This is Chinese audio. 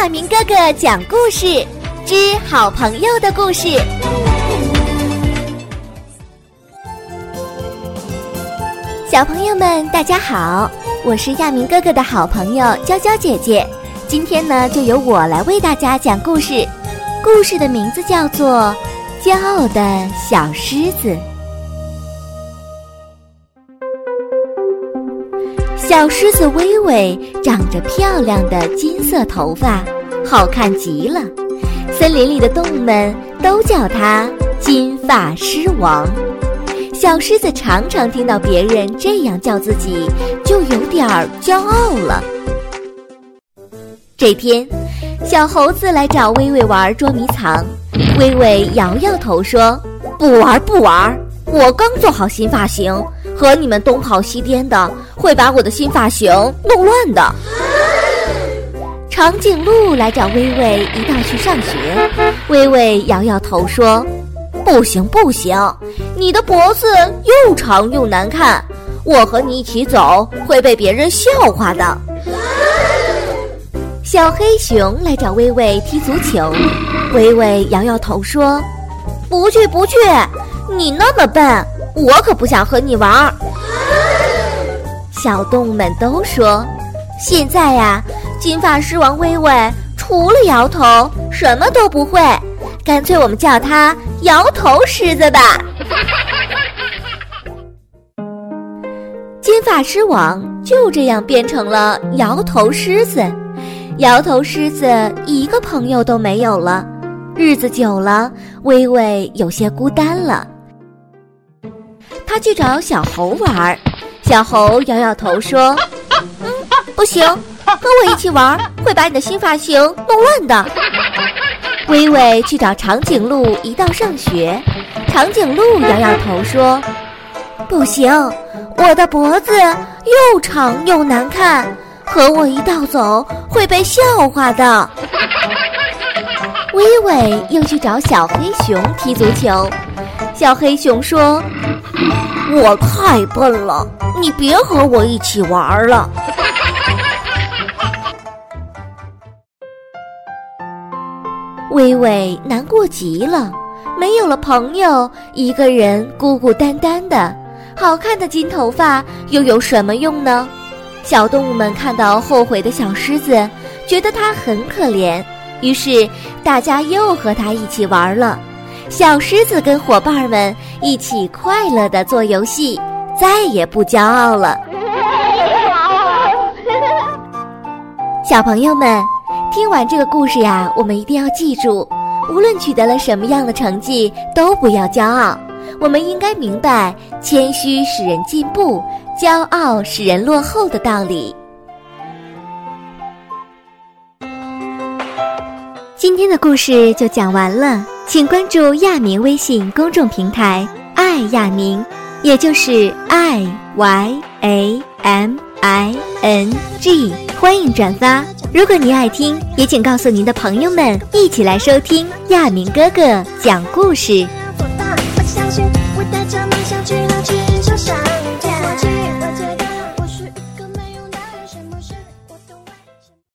亚明哥哥讲故事之好朋友的故事。小朋友们，大家好，我是亚明哥哥的好朋友娇娇姐姐。今天呢，就由我来为大家讲故事。故事的名字叫做《骄傲的小狮子》。小狮子微微长着漂亮的金色头发，好看极了。森林里的动物们都叫它“金发狮王”。小狮子常常听到别人这样叫自己，就有点儿骄傲了。这天，小猴子来找微微玩捉迷藏，微微摇摇头说：“不玩不玩，我刚做好新发型。”和你们东跑西颠的，会把我的新发型弄乱的。长颈鹿来找微微一道去上学，微微摇摇头说：“不行不行，你的脖子又长又难看，我和你一起走会被别人笑话的。”小黑熊来找微微踢足球，微微摇摇头说：“不去不去，你那么笨。”我可不想和你玩。小动物们都说：“现在呀，金发狮王微微除了摇头什么都不会，干脆我们叫他摇头狮子吧。”金发狮王就这样变成了摇头狮子。摇头狮子一个朋友都没有了，日子久了，微微有些孤单了。他去找小猴玩，小猴摇摇头说：“，不行，和我一起玩会把你的新发型弄乱的。”微微去找长颈鹿一道上学，长颈鹿摇摇头说：“不行，我的脖子又长又难看，和我一道走会被笑话的。”微微又去找小黑熊踢足球，小黑熊说。我太笨了，你别和我一起玩了。微微难过极了，没有了朋友，一个人孤孤单单的。好看的金头发又有什么用呢？小动物们看到后悔的小狮子，觉得它很可怜，于是大家又和它一起玩了。小狮子跟伙伴们一起快乐的做游戏，再也不骄傲了。小朋友们，听完这个故事呀，我们一定要记住，无论取得了什么样的成绩，都不要骄傲。我们应该明白，谦虚使人进步，骄傲使人落后的道理。今天的故事就讲完了。请关注亚明微信公众平台“爱亚明”，也就是 “i y a m i n g”，欢迎转发。如果您爱听，也请告诉您的朋友们一起来收听亚明哥哥讲故事。我，带着梦想去。